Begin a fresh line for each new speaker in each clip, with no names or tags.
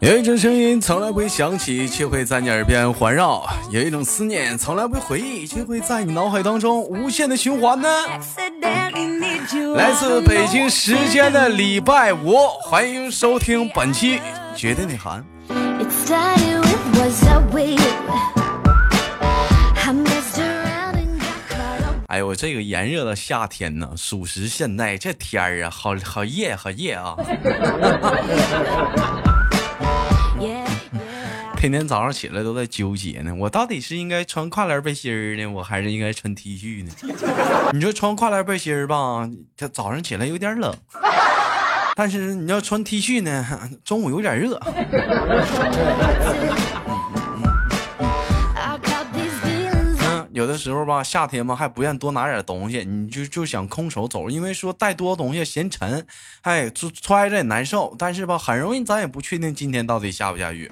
有一种声音从来不会响起，却会在你耳边环绕；有一种思念从来不会回忆，却会在你脑海当中无限的循环呢。来自北京时间的礼拜五，欢迎收听本期《绝对内涵》。哎呦，这个炎热的夏天呢，属实现在这天儿啊，好好热，好热啊！天天早上起来都在纠结呢，我到底是应该穿跨栏背心儿呢，我还是应该穿 T 恤呢？你说穿跨栏背心儿吧，这早上起来有点冷；但是你要穿 T 恤呢，中午有点热。嗯有的时候吧，夏天嘛还不愿多拿点东西，你就就想空手走，因为说带多东西嫌沉，哎，揣着也难受。但是吧，很容易咱也不确定今天到底下不下雨。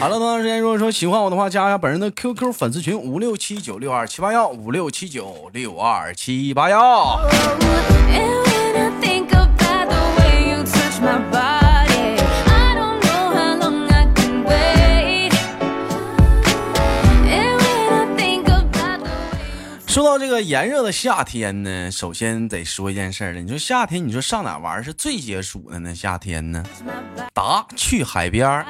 好了，同样时间，如果说喜欢我的话，加一下本人的 QQ 粉丝群五六七九六二七八幺五六七九六二七八幺。说到这个炎热的夏天呢，首先得说一件事儿了。你说夏天，你说上哪玩是最解暑的呢？夏天呢？答：去海边儿。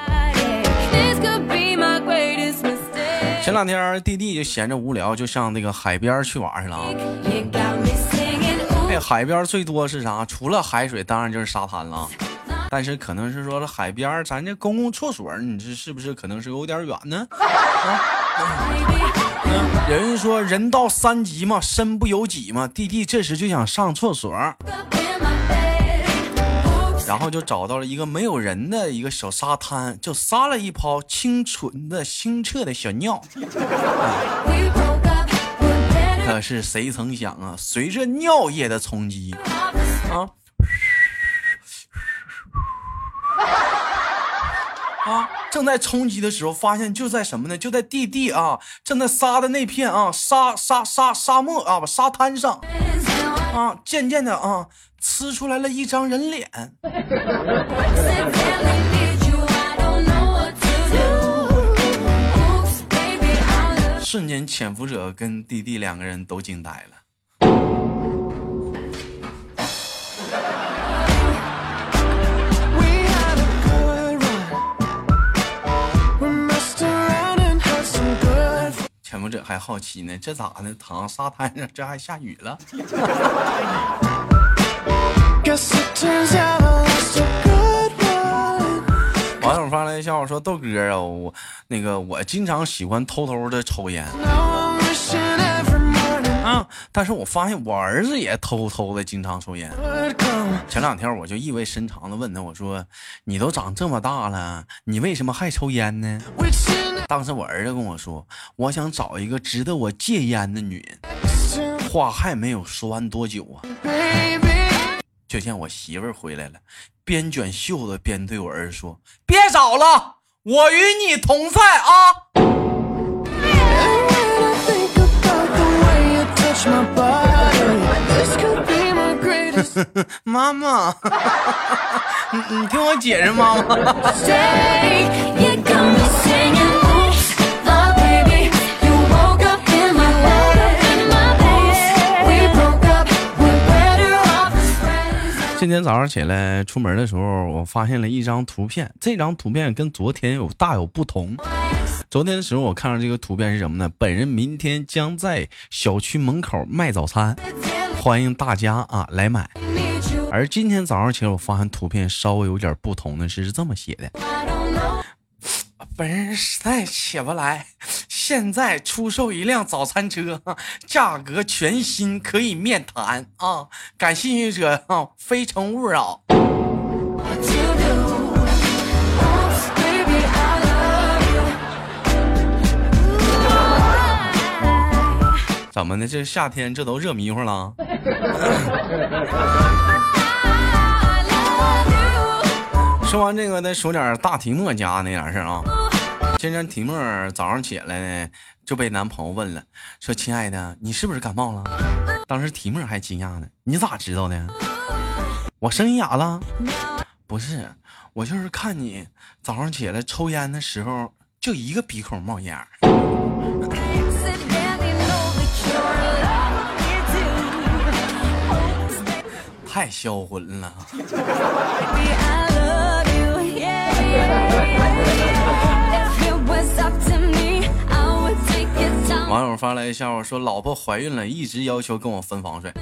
前两天弟弟就闲着无聊，就上那个海边去玩去了啊。那海边最多是啥？除了海水，当然就是沙滩了。但是可能是说这海边，咱这公共厕所，你这是不是可能是有点远呢？啊？有人说人到三级嘛，身不由己嘛。弟弟这时就想上厕所，然后就找到了一个没有人的一个小沙滩，就撒了一泡清纯的、清澈的小尿。可是谁曾想啊，随着尿液的冲击，啊。啊！正在冲击的时候，发现就在什么呢？就在弟弟啊正在撒的那片啊沙沙沙沙漠啊沙滩上啊，渐渐的啊，呲出来了一张人脸。瞬间，潜伏者跟弟弟两个人都惊呆了。潜伏者还好奇呢，这咋的？躺沙滩上，这还下雨了。网友发来笑话说：“豆哥啊，我那个我经常喜欢偷偷的抽烟啊，但是我发现我儿子也偷偷的经常抽烟。前两天我就意味深长的问他，我说：你都长这么大了，你为什么还抽烟呢？”当时我儿子跟我说：“我想找一个值得我戒烟的女人。”话还没有说完多久啊，就见我媳妇儿回来了，边卷袖子边对我儿子说：“别找了，我与你同在啊！” 妈妈，你你听我解释，妈妈。今天早上起来出门的时候，我发现了一张图片。这张图片跟昨天有大有不同。昨天的时候，我看到这个图片是什么呢？本人明天将在小区门口卖早餐，欢迎大家啊来买。而今天早上起来，我发现图片稍微有点不同的是是这么写的：本人实在起不来。现在出售一辆早餐车，价格全新，可以面谈啊！感兴趣者啊，非诚勿扰。怎么的？这夏天这都热迷糊了。说完这个，再说点大提莫家那点事啊。今天提莫早上起来呢，就被男朋友问了，说：“亲爱的，你是不是感冒了？”当时提莫还惊讶呢，你咋知道的？我声音哑了？不是，我就是看你早上起来抽烟的时候，就一个鼻孔冒烟。太销魂了。网友发来一笑话说：“老婆怀孕了，一直要求跟我分房睡，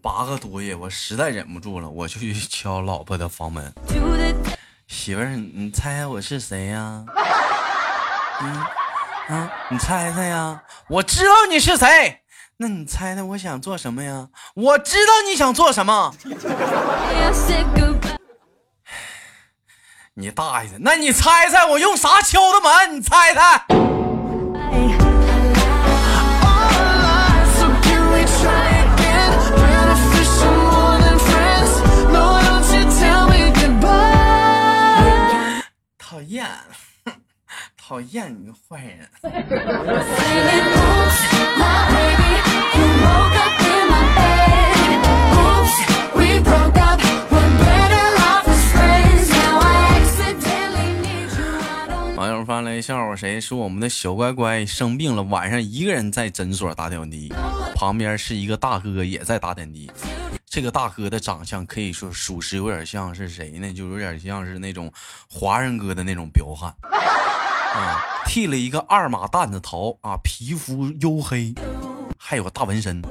八个多月，我实在忍不住了，我就去敲老婆的房门。媳妇儿，你猜猜我是谁呀？嗯啊，你猜猜呀？我知道你是谁。那你猜猜我想做什么呀？我知道你想做什么。你大爷的！那你猜猜我用啥敲的门？你猜猜。”讨厌，讨厌你个坏人！刚来笑话，谁说我们的小乖乖生病了，晚上一个人在诊所打点滴，旁边是一个大哥也在打点滴。这个大哥的长相可以说属实有点像是谁呢？就有点像是那种华人哥的那种彪悍啊，剃了一个二马蛋子头啊，皮肤黝黑，还有个大纹身，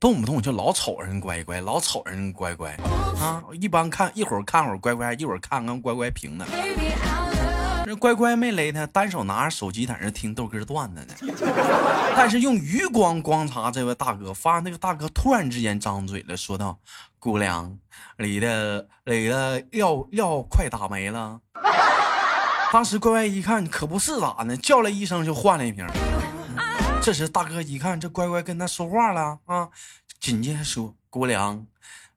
动不动就老瞅人乖乖，老瞅人乖乖啊！一般看一会儿看会儿乖乖，一会儿看看乖乖平的。这乖乖没勒他，单手拿着手机在那听豆哥段子呢。但是用余光观察这位大哥，发现那个大哥突然之间张嘴了，说道：“姑娘，你的你的药药快打没了。”当时乖乖一看，可不是咋的，叫了一声就换了一瓶。这时大哥一看，这乖乖跟他说话了啊，紧接着说：“姑娘，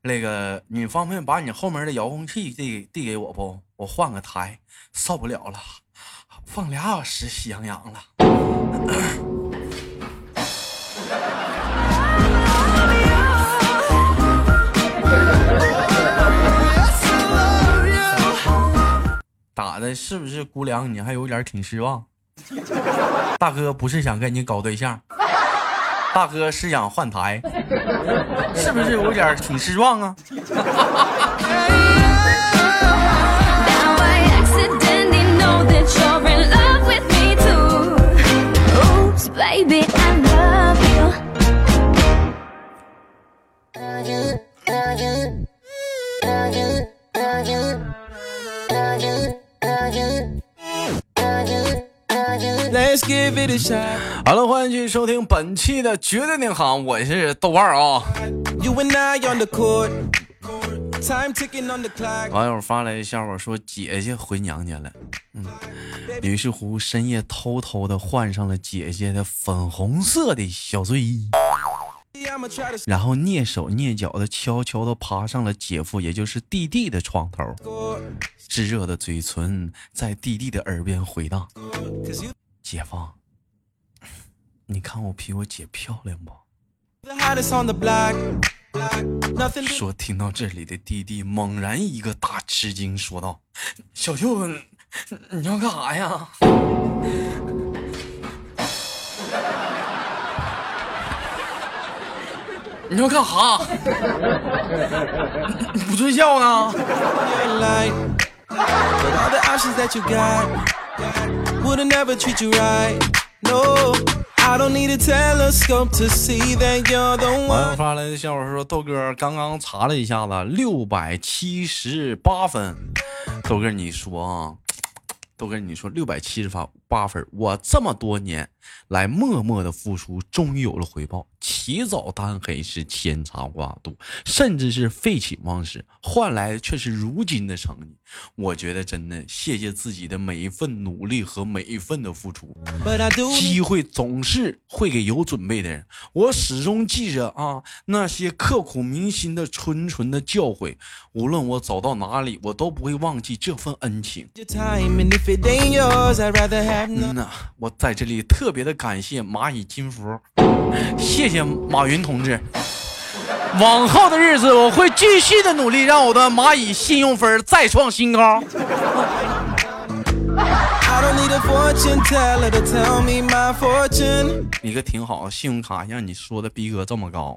那个你方便把你后面的遥控器递递给我不？我换个台。”受不了了，放俩小时喜羊羊了。打的是不是姑娘？你还有点挺失望。大哥不是想跟你搞对象，大哥是想换台，是不是有点挺失望啊？好了，欢迎继续收听本期的绝对领航，我是豆瓣啊。网友发来笑话说：“姐姐回娘家了。”嗯，于是乎深夜偷偷的换上了姐姐的粉红色的小睡衣，然后蹑手蹑脚的悄悄的爬上了姐夫，也就是弟弟的床头，炙热的嘴唇在弟弟的耳边回荡：“姐夫，你看我比我姐漂亮不？”说听到这里的弟弟猛然一个大吃惊，说道：“小舅，你要干啥呀？你要干啥？你不睡觉呢？”网友发来的笑话说：“豆哥刚刚查了一下子，六百七十八分。豆哥，你说啊，豆哥，你说六百七十八八分，我这么多年来默默的付出，终于有了回报。”起早贪黑是牵肠挂肚，甚至是废寝忘食，换来的却是如今的成绩。我觉得真的谢谢自己的每一份努力和每一份的付出。机会总是会给有准备的人。我始终记着啊，那些刻骨铭心的纯纯的教诲。无论我走到哪里，我都不会忘记这份恩情。嗯呐，我在这里特别的感谢蚂蚁金服，谢谢马云同志。往后的日子，我会继续的努力，让我的蚂蚁信用分再创新高。一个挺好的信用卡，让你说的逼格这么高。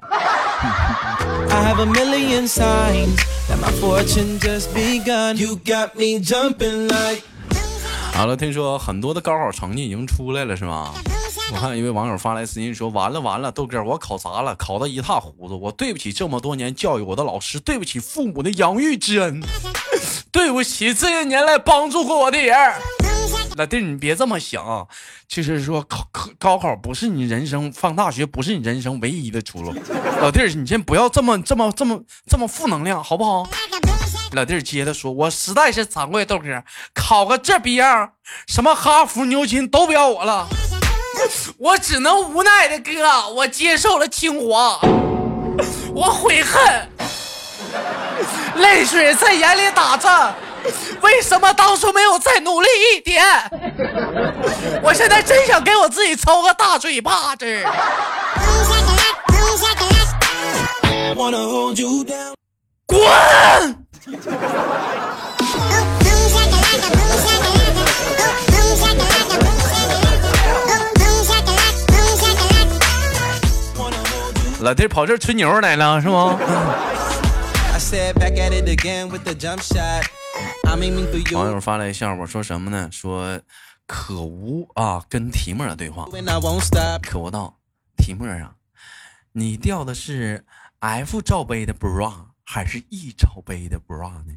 好了，听说很多的高考成绩已经出来了，是吗？我看一位网友发来私信说：“完了完了，豆哥，我考砸了，考得一塌糊涂。我对不起这么多年教育我的老师，对不起父母的养育之恩，对不起这些年来帮助过我的人。”老弟，你别这么想，就是说考考高考不是你人生，上大学不是你人生唯一的出路。老弟，你先不要这么这么这么这么负能量，好不好？老弟接着说：“我实在是惭愧，豆哥，考个这逼样，什么哈佛、牛津都不要我了。”我只能无奈的哥，我接受了清华，我悔恨，泪水在眼里打转，为什么当初没有再努力一点？我现在真想给我自己抽个大嘴巴子。滚！老弟跑这吹牛来了是吗？网友发来笑话，说什么呢？说可无啊，跟提莫的对话。可无道，提莫啊，你掉的是 F 罩杯的 bra 还是 E 罩杯的 bra 呢？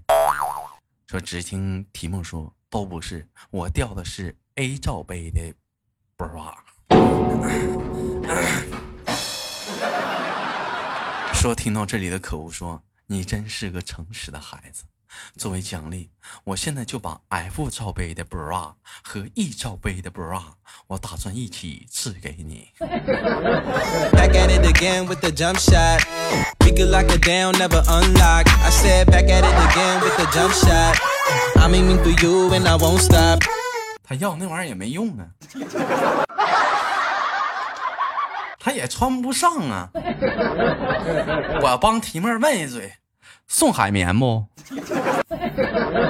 说只听提莫说，都不是，我掉的是 A 罩杯的 bra。说听到这里的可恶说，你真是个诚实的孩子。作为奖励，我现在就把 F 罩杯的 bra 和 E 罩杯的 bra，我打算一起赐给你。他要那玩意儿也没用啊。他也穿不上啊！我帮提妹问一嘴，送海绵不？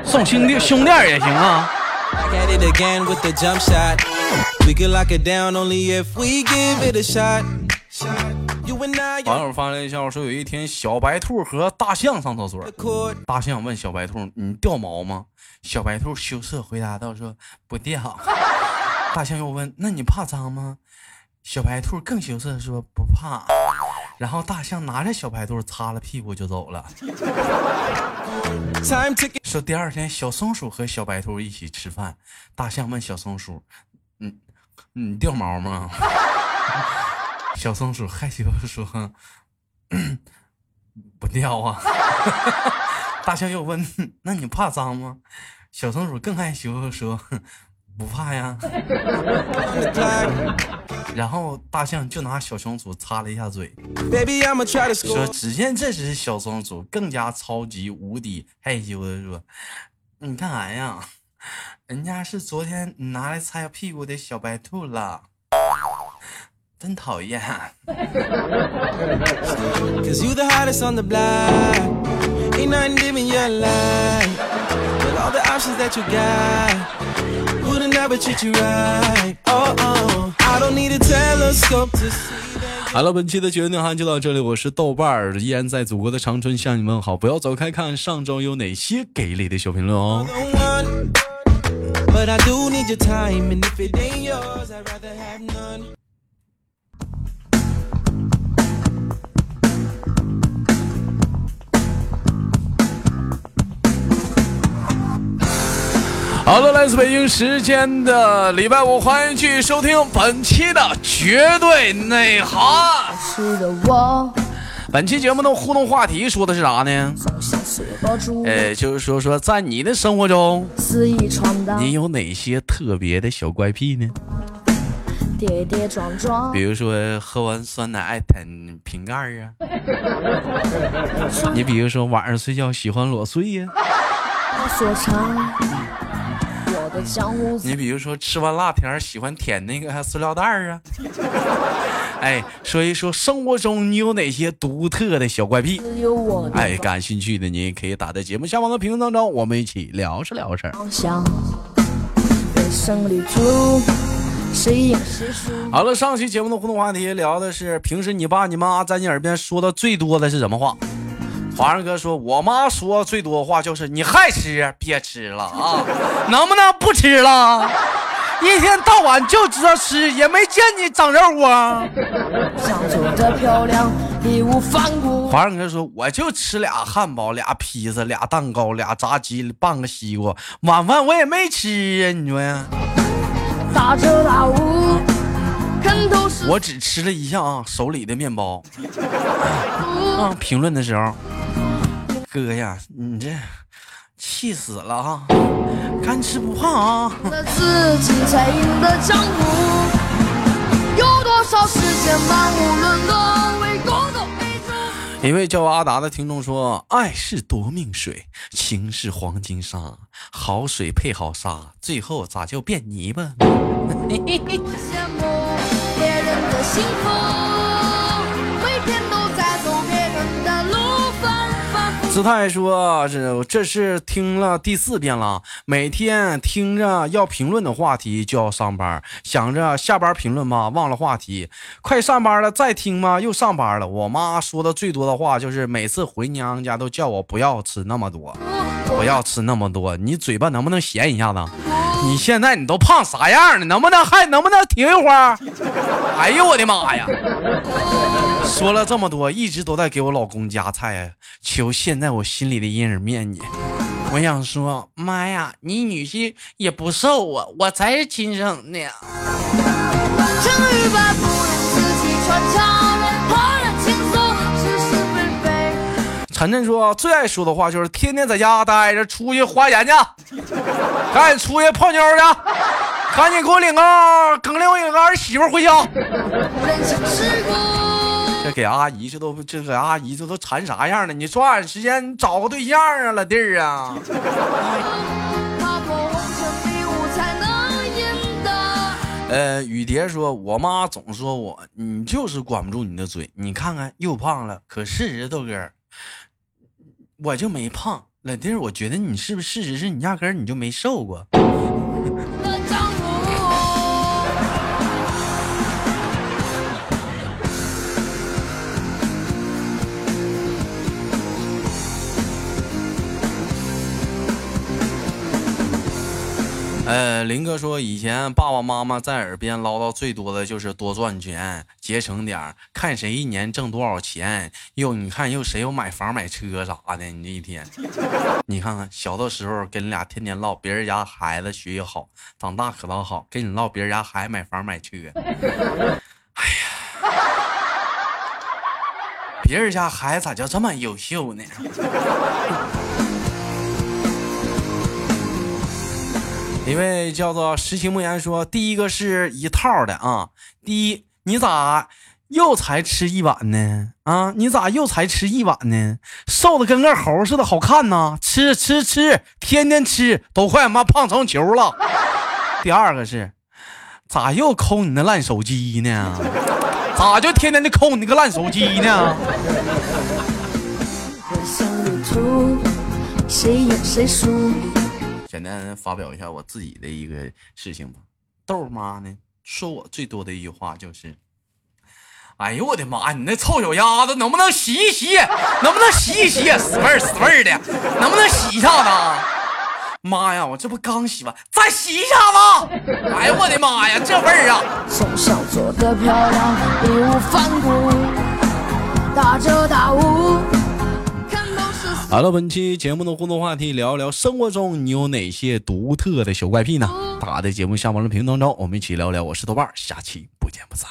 送兄弟胸垫也行啊！网友发来笑话说，有一天小白兔和大象上厕所，大象问小白兔：“你掉毛吗？”小白兔羞涩回答道：“说不掉。”大象又问：“那你怕脏吗？”小白兔更羞涩说不怕，然后大象拿着小白兔擦了屁股就走了。说第二天小松鼠和小白兔一起吃饭，大象问小松鼠：“你你掉毛吗？”小松鼠害羞说：“不掉啊。” 大象又问：“那你怕脏吗？”小松鼠更害羞说。不怕呀，然后大象就拿小松鼠擦了一下嘴，说：“只见这只小松鼠更加超级无敌害羞的说：‘你干啥呀？人家是昨天拿来擦屁股的小白兔了，真讨厌。’”好了，本期的绝内涵就到这里，我是豆瓣儿，依然在祖国的长春向你们好，不要走开，看上周有哪些给力的小评论哦。好了，来自北京时间的礼拜五，欢迎继续收听本期的绝对内涵。本期节目的互动话题说的是啥呢？呃，就是说说在你的生活中，你有哪些特别的小怪癖呢？跌跌撞撞，比如说喝完酸奶爱舔瓶盖啊，你比如说晚上睡觉喜欢裸睡呀。你比如说吃完辣条喜欢舔那个 塑料袋儿啊，哎，说一说生活中你有哪些独特的小怪癖？哎，感兴趣的你也可以打在节目下方的评论当中，我们一起聊着聊着。好了，上期节目的互动话题聊的是平时你爸你妈在你耳边说的最多的是什么话？华人哥说，我妈说最多话就是你还吃，别吃了啊，能不能不吃了？一天到晚就知道吃，也没见你长肉啊。华人哥说，我就吃俩汉堡，俩披萨，俩蛋糕，俩炸鸡，半个西瓜，晚饭我也没吃呀，你说呀？我只吃了一下啊，手里的面包。啊，评论的时候，哥呀，你这气死了啊！干吃不胖啊！一位叫阿达的听众说：“爱是夺命水，情是黄金沙，好水配好沙，最后咋就变泥巴？” 姿态说：“这这是听了第四遍了，每天听着要评论的话题就要上班，想着下班评论吧，忘了话题。快上班了再听吧？又上班了。我妈说的最多的话就是每次回娘家都叫我不要吃那么多，不要吃那么多。你嘴巴能不能闲一下子？你现在你都胖啥样了？能不能还能不能停一会儿？哎呦我的妈呀！说了这么多，一直都在给我老公夹菜，求现在。”我心里的阴影面积，我想说，妈呀，你女婿也不瘦啊，我才是亲生的。晨晨说最爱说的话就是天天在家待着，出去花钱去，赶紧出去泡妞去，赶紧给我领个，给我领个儿媳妇回家。这给阿姨，这都这给阿姨，这都馋啥样了？你抓紧时间找个对象啊，老弟儿啊！呃，雨蝶说，我妈总说我，你就是管不住你的嘴。你看看又胖了，可事实豆哥，我就没胖。老弟儿，我觉得你是不是事实是你压根儿你就没瘦过？呃，林哥说，以前爸爸妈妈在耳边唠叨最多的就是多赚钱，节省点看谁一年挣多少钱。又你看又谁又买房买车啥的？你这一天，你看看小的时候跟你俩天天唠别人家孩子学习好，长大可倒好，跟你唠别人家孩子买房买车。哎呀，别人家孩子咋就这么优秀呢？一位叫做实情木言说：“第一个是一套的啊，第一，你咋又才吃一碗呢？啊，你咋又才吃一碗呢？瘦的跟个猴似的，好看呐！吃吃吃，天天吃，都快妈胖成球了。第二个是，咋又抠你那烂手机呢？咋就天天的抠你那个烂手机呢？”谁赢谁输简单发表一下我自己的一个事情吧。豆妈呢，说我最多的一句话就是：“哎呦我的妈，你那臭脚丫子能不能洗一洗？能不能洗一洗？死味儿死味儿的，能不能洗一下子？妈呀，我这不刚洗完，再洗一下子！哎呦我的妈呀，这味儿啊！”从小做的漂亮，义无反顾，好了，本期节目的互动话题，聊一聊生活中你有哪些独特的小怪癖呢？打在节目下方的评论当中，我们一起聊聊。我是豆瓣，下期不见不散。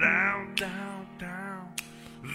down, down.